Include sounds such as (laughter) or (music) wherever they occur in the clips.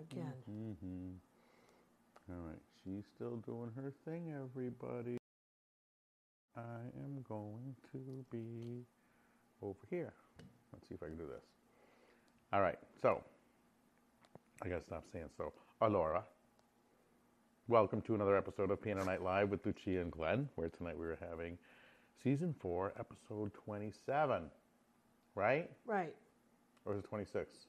Again. All right, she's still doing her thing, everybody. I am going to be over here. Let's see if I can do this. All right, so I gotta stop saying so. Alora, welcome to another episode of Piano Night Live with Lucia and Glenn, where tonight we are having season four, episode 27, right? Right. Or is it 26?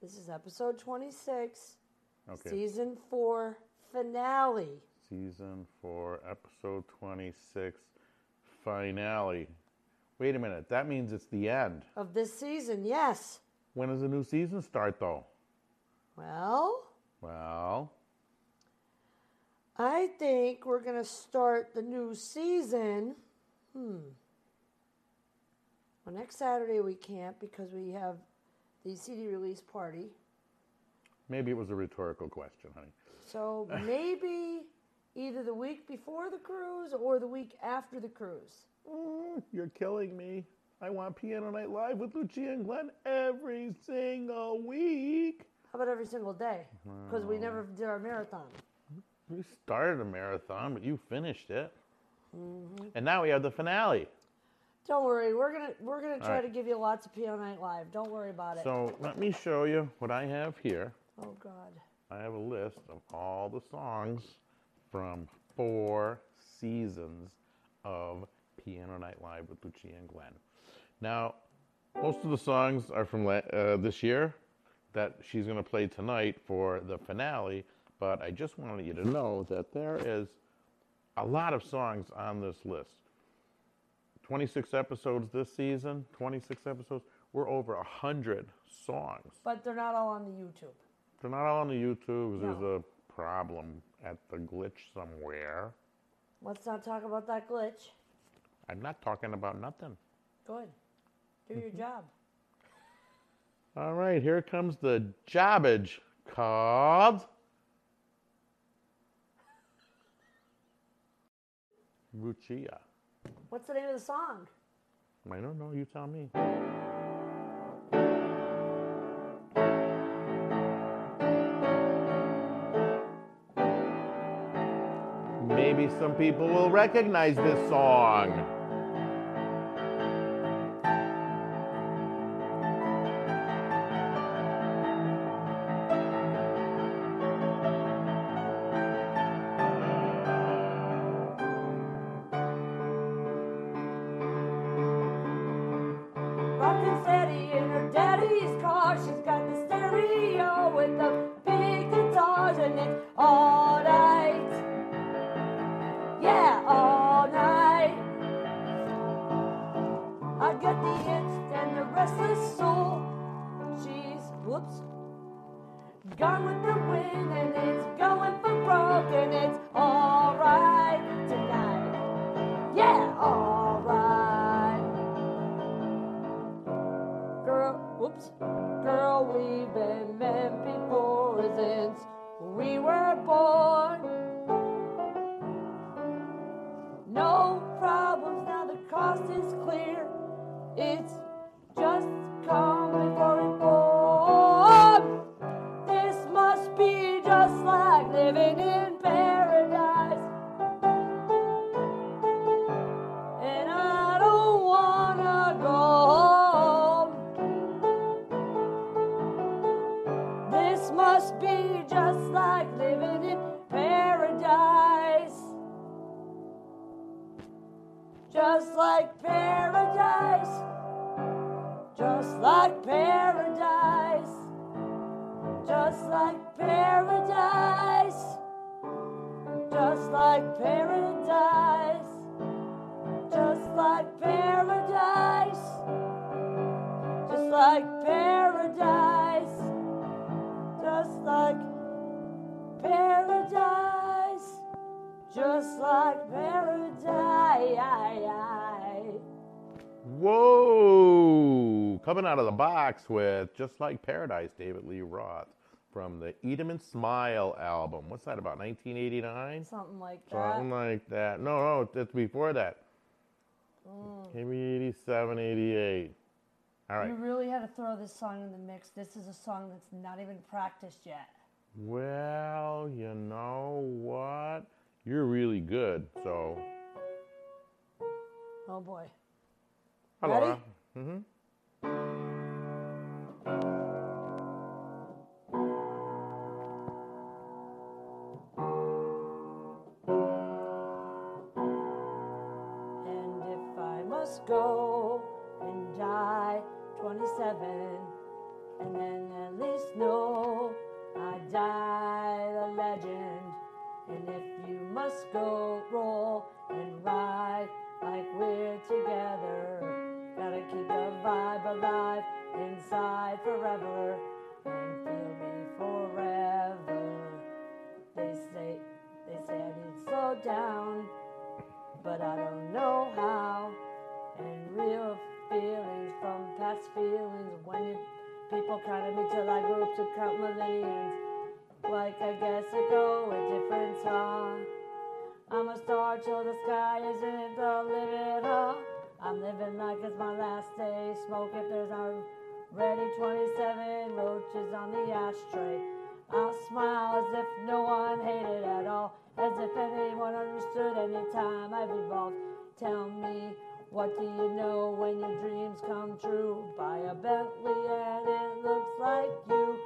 This is episode 26, Okay. season 4 finale. Season 4, episode 26, finale. Wait a minute, that means it's the end. Of this season, yes. When does the new season start, though? Well, Well, I think we're going to start the new season. Hmm. Well, next Saturday we can't because we have the CD release party. maybe it was a rhetorical question, honey. So (laughs) maybe either the week before the cruise or the week after the cruise. Mm, you're killing me. I want Piano Night Live with Lucia and Glenn every single week. How about every single day? Because we never did our marathon. We started a marathon, but you finished it. And now we have the finale. Don't worry, we're gonna we're gonna try right. to give you lots of PO Night Live. Don't worry about it. So let me show you what I have here. oh God. I have a list of all the songs from four seasons of Piano Night Live with Lucia and Glenn. Now, most of the songs are from uh, this year that she's going to play tonight for the finale, but I just wanted you to know that there is a lot of songs on this list. 26 episodes this season, 26 episodes. We're over 100 songs. But they're not all on the YouTube. They're not all on the YouTube. 'cause There's No. a problem at the glitch somewhere. Let's not talk about that glitch. I'm not talking about nothing. Good. Do your (laughs) job. All right, here comes the jobbage called Lucia. What's the name of the song? I don't know. You tell me. Maybe some people will recognize this song. All night. Yeah, all night. I got the itch and the restless soul. She's, whoops, gone with the wind and it's going for broke and it's alright tonight. Yeah, alright. Girl, whoops, girl, we've been meant before since we were born. No problems now, the cost is clear. It's Coming out of the box with Just Like Paradise, David Lee Roth from the Eat 'em and Smile album. What's that about? 1989? Something like that. Something like that. No, no, it's before that. Mm. Maybe 87, 88. All right. You really had to throw this song in the mix. This is a song that's not even practiced yet. Well, you know what? You're really good. So, Oh boy. hello. Ready? Mm-hmm. 27, and then at least know I die a legend. And if you must go roll and ride like we're together, gotta keep the vibe alive inside forever and feel me forever. They say, they say I need to slow down but I don't know how. And real feelings from past feelings when people counted me till I grew up to count millenniums. Like I guess I go a different song. I'm a star till the sky isn't the limit, huh? I'm living like it's my last day. Smoke if there's already 27 roaches on the ashtray. I'll smile as if no one hated at all, as if anyone understood any time I've evolved. Tell me, what do you know when your dreams come true? Buy a Bentley and it looks like you.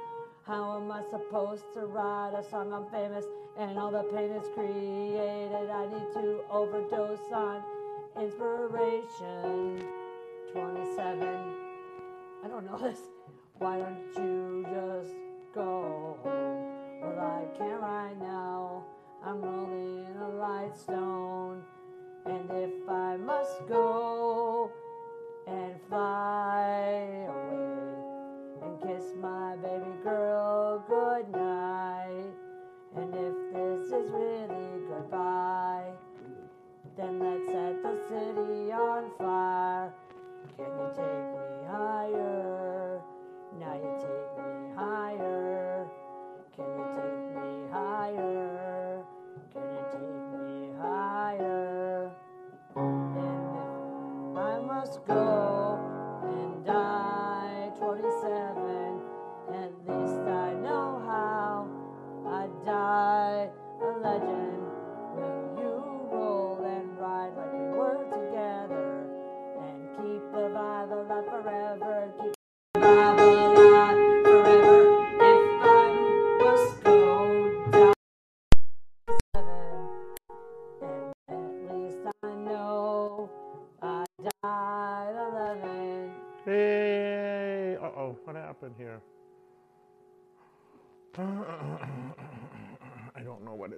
How am I supposed to write a song I'm famous and all the pain is created? I need to overdose on inspiration. 27. I don't know this. Why don't you just go? Well, I can't right now. I'm rolling a light stone. And if I must go and fly away and kiss my baby girl goodnight, and if this is really goodbye, then let's set the city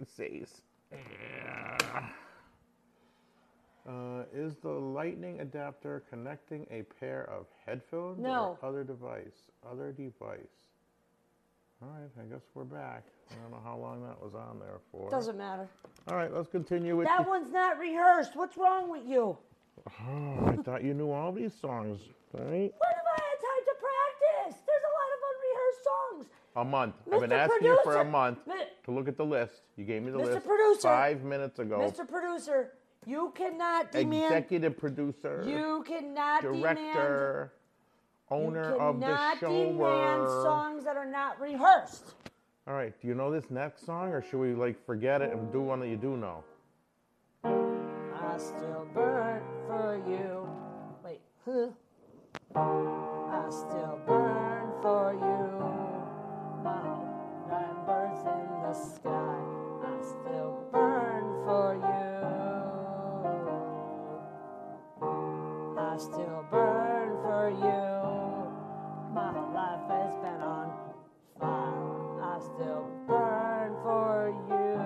don't know what it says. Uh, is the lightning adapter connecting a pair of headphones No. or other device? Other device. All right, I guess we're back. I don't know how long that was on there for. Doesn't matter. All right, let's continue with. That the- one's not rehearsed. What's wrong with you? Oh, I thought you knew all these songs, right? When have I had time to practice? There's a lot of unrehearsed songs. A month. I've been Mr. asking you for a month Mi- to look at the list. You gave me the Mr. list Producer. five minutes ago. Mr. Producer, you cannot demand. Executive producer, You cannot demand. director, owner you of the cannot show. demand songs that are not rehearsed. All right. Do you know this next song, or should we like forget it and do one that you do know? I still burn for you. Wait, huh? I still burn for you. My nine birds in sky. I still burn for you. I still burn for you. My life has been on fire. I still burn for you.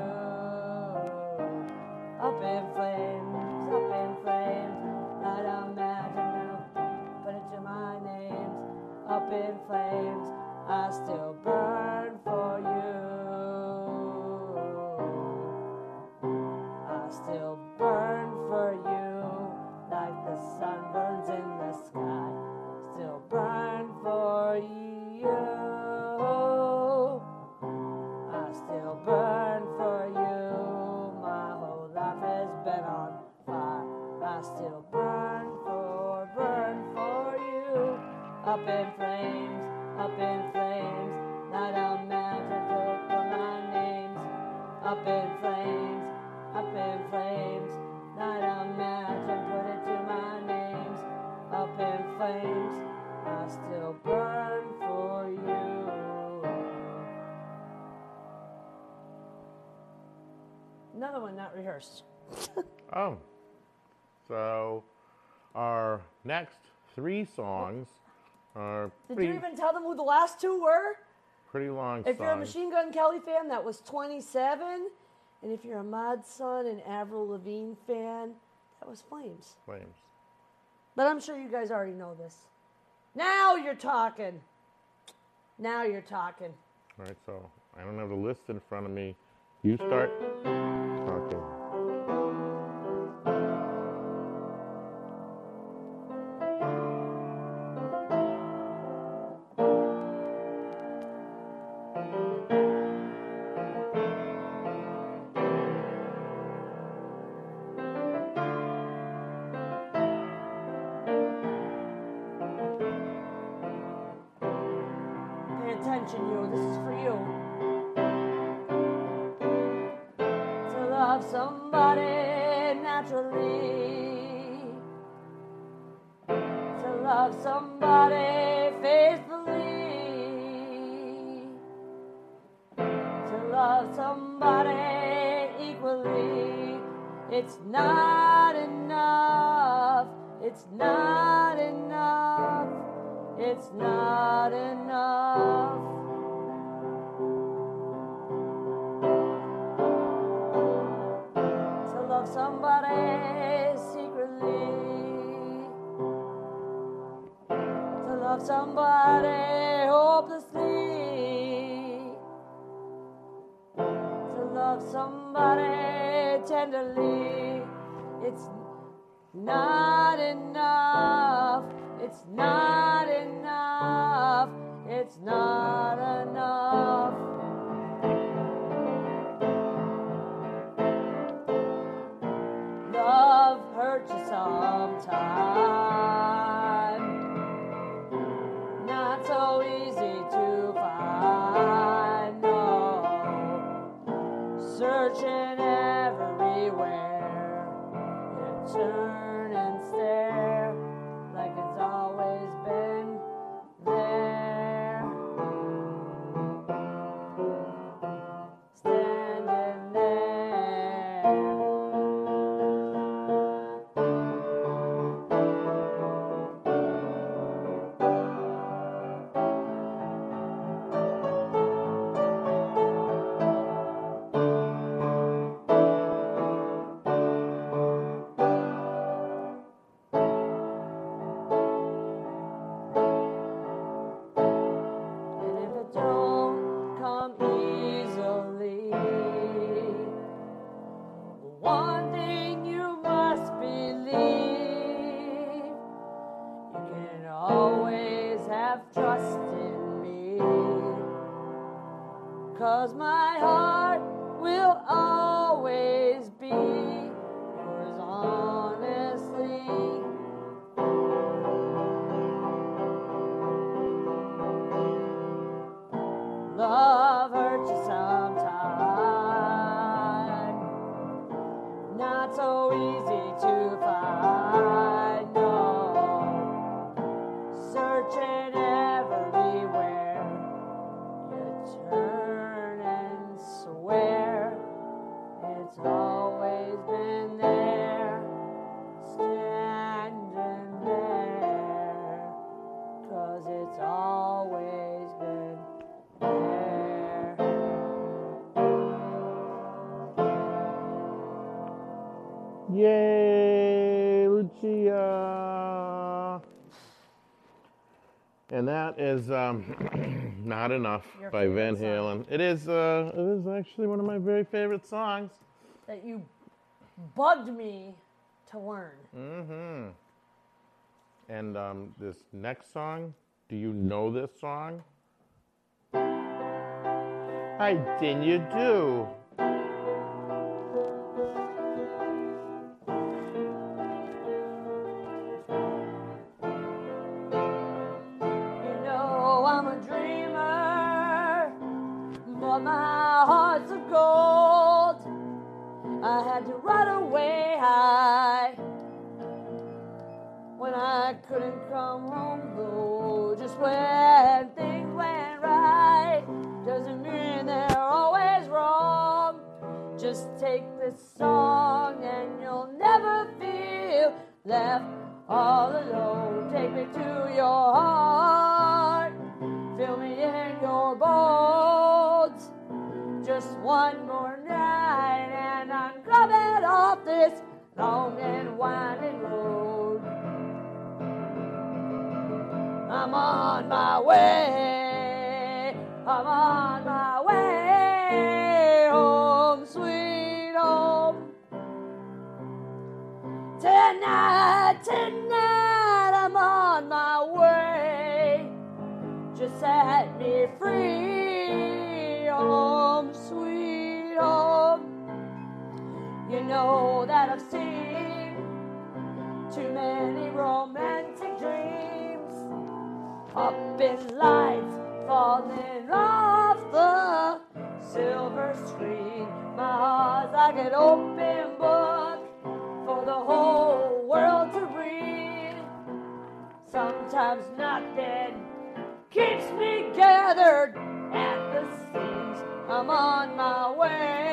Up in flames. I still burn for you. Another one not rehearsed. (laughs) Oh. So our next three songs are Did pretty, you even tell them who the last two were? pretty long If you're a. Machine Gun Kelly fan, that was 27. And if you're a Mod Sun and Avril Lavigne fan, that was Flames. Flames. But I'm sure you guys already know this. Now you're talking. Now you're talking. All right, so I don't have the list in front of me. You start somebody naturally. To love somebody faithfully. To love somebody equally. It's not enough. It's not somebody hopelessly. To love somebody tenderly. It's not enough. It's not Searching everywhere. Cause my Yay, Lucia! And that is um, (clears throat) not enough Your by Van Halen. It is. Uh, it is actually one of my very favorite songs. That you bugged me to learn. Mm-hmm. And um, this next song, do you know this song? I didn't you do. Song and you'll never feel left all alone. Take me to your heart, fill me in your bones. Just one more night and I'm coming off this long and winding road. I'm on my way. I'm on my Tonight, I'm on my way. Just set me free, home, sweet home. You know that I've seen too many romantic dreams up in lights falling off the silver screen. My heart's like an open book for the whole world. Sometimes nothing keeps me gathered at the seams. I'm on my way.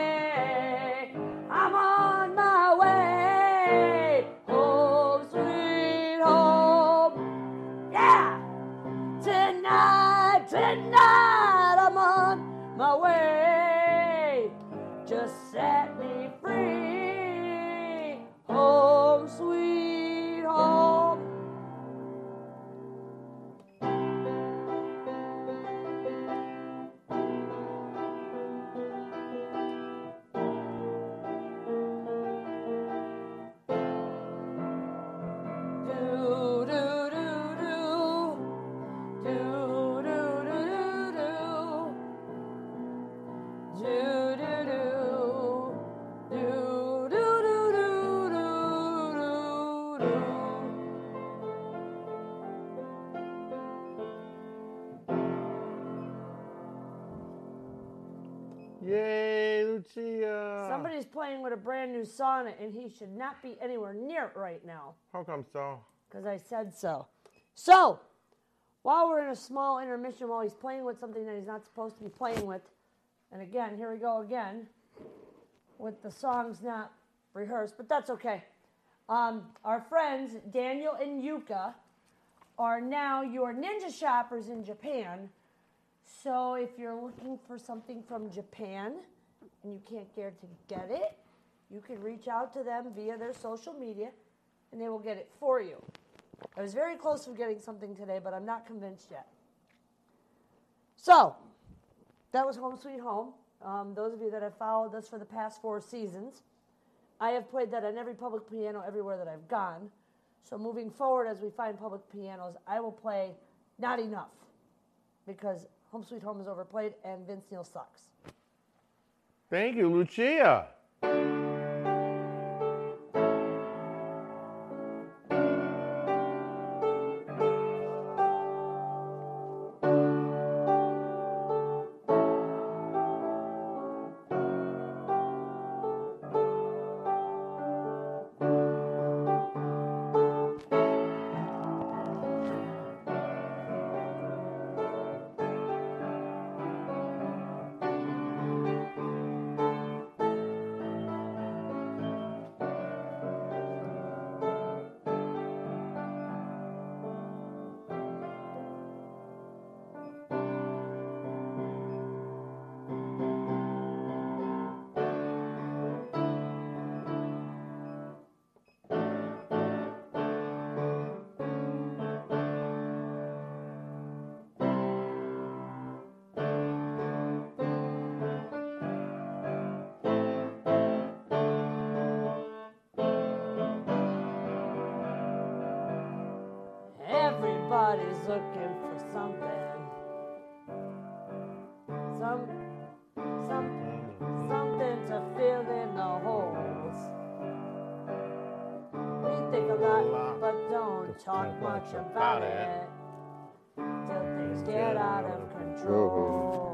Yay, Lucia! Somebody's playing with a brand new sonnet, and he should not be anywhere near it right now How come so? because I said so. So, while we're in a small intermission, while he's playing with something that he's not supposed to be playing with, and again, here we go again with the songs not rehearsed, but that's okay. Um, our friends Daniel and Yuka are now your ninja shoppers in Japan. So if you're looking for something from Japan and you can't get to get it, you can reach out to them via their social media and they will get it for you. I was very close to getting something today, but I'm not convinced yet. So, that was Home Sweet Home. Um, those of you that have followed us for the past four seasons, I have played that on every public piano everywhere that I've gone. So, moving forward, as we find public pianos, I will play Not Enough because Home Sweet Home is overplayed and Vince Neil sucks. Thank you, Lucia. Everybody's looking for something. Some, some, something to fill in the holes. We think a lot, but don't talk much about it. Till things get out of control.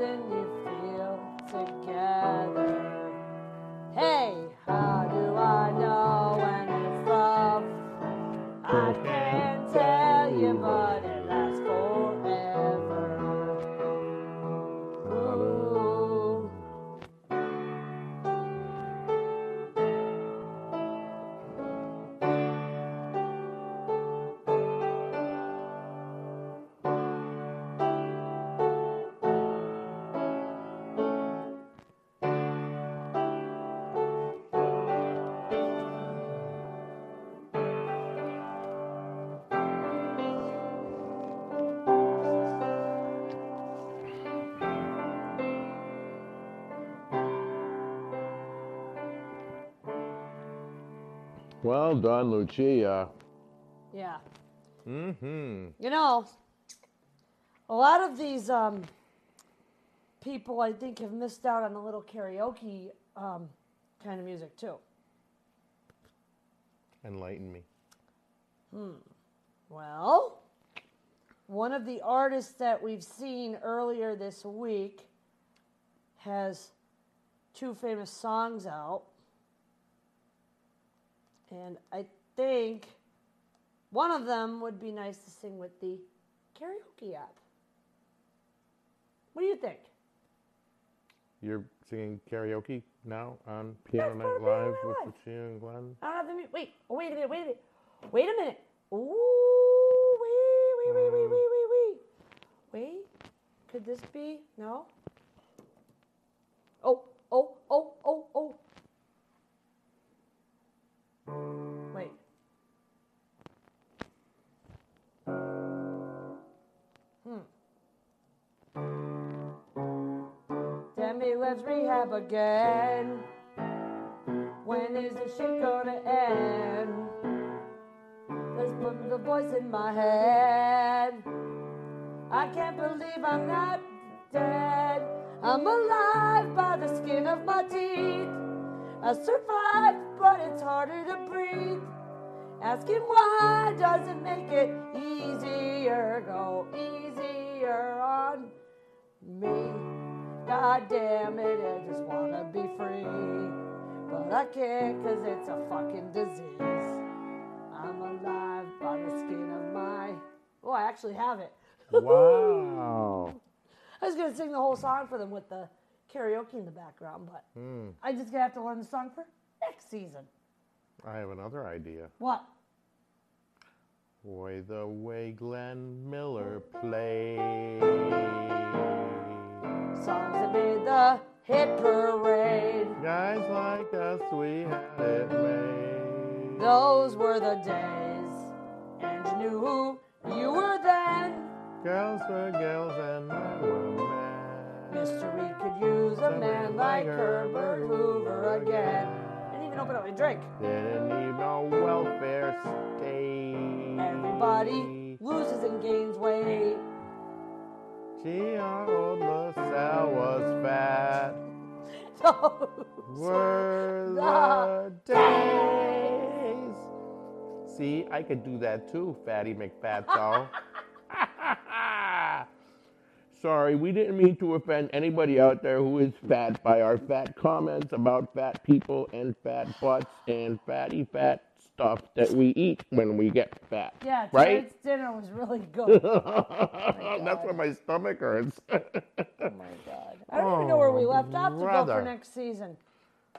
Something you Well done, Lucia. Yeah. Mm-hmm. You know, a lot of these um, people, I think, have missed out on a little karaoke um, kind of music too. Enlighten me. Hmm. Well, one of the artists that we've seen earlier this week has two famous songs out. And I think one of them would be nice to sing with the karaoke app. What do you think? You're singing karaoke now on Piano Night part of Piano Live with. Lucia and Glenn? I don't have the mu- wait. Oh, wait a minute. Wait a minute. Wait a minute. Ooh, wait, wait, wait, wait, wait, wait, wait. Wait. Could this be? No. Oh, oh, oh, oh, oh. Let's again. When is the shit gonna end? Put the voice in my head. I can't believe I'm not dead. I'm alive by the skin of my teeth. I survived, but it's harder to breathe. Asking why doesn't make it easier. Go easier on me. God damn it, I just wanna be free. But I can't cause it's a fucking disease. I'm alive by the skin of my. Oh, I actually have it. Wow. (laughs) I was gonna sing the whole song for them with the karaoke in the background, but Hmm. I just gonna have to learn the song for next season. I have another idea. What? Boy, the way Glenn Miller plays. Songs that made the hit parade. Guys like us, we had it made. Those were the days, and you knew who you were then. Girls were girls and men were men. Mystery could use a man like Herbert Hoover again. Didn't even open up my drink. Didn't need no welfare state. Everybody loses and gains weight. Our old LaSalle was fat. (laughs) Those Were the the days. See, I could do that too, Fatty McFatso. (laughs) Sorry, we didn't mean to offend anybody out there who is fat by our fat comments about fat people and fat butts and fatty fat stuff that we eat when we get fat. Yeah, right? tonight's dinner was really (laughs) good. That's why my stomach hurts. oh my god. I don't even know where we left off to go brother. for next season.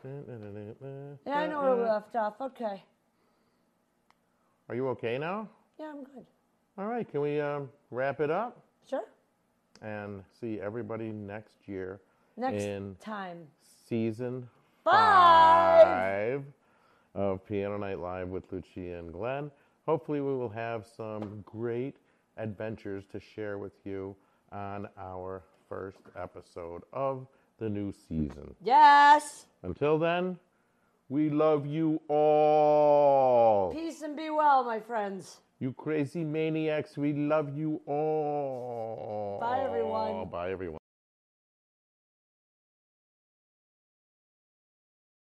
Yeah, I know where we left off. Okay. Are you okay now? Yeah, I'm good. All right, can we um, wrap it up Sure. and see everybody next year Next in time. season Five. five of Piano Night Live with Lucia and Glenn. Hopefully, we will have some great adventures to share with you on our first episode of the new season. Yes. Until then, we love you all. Peace and be well, my friends. You crazy maniacs, we love you all. Bye, everyone. Bye, everyone.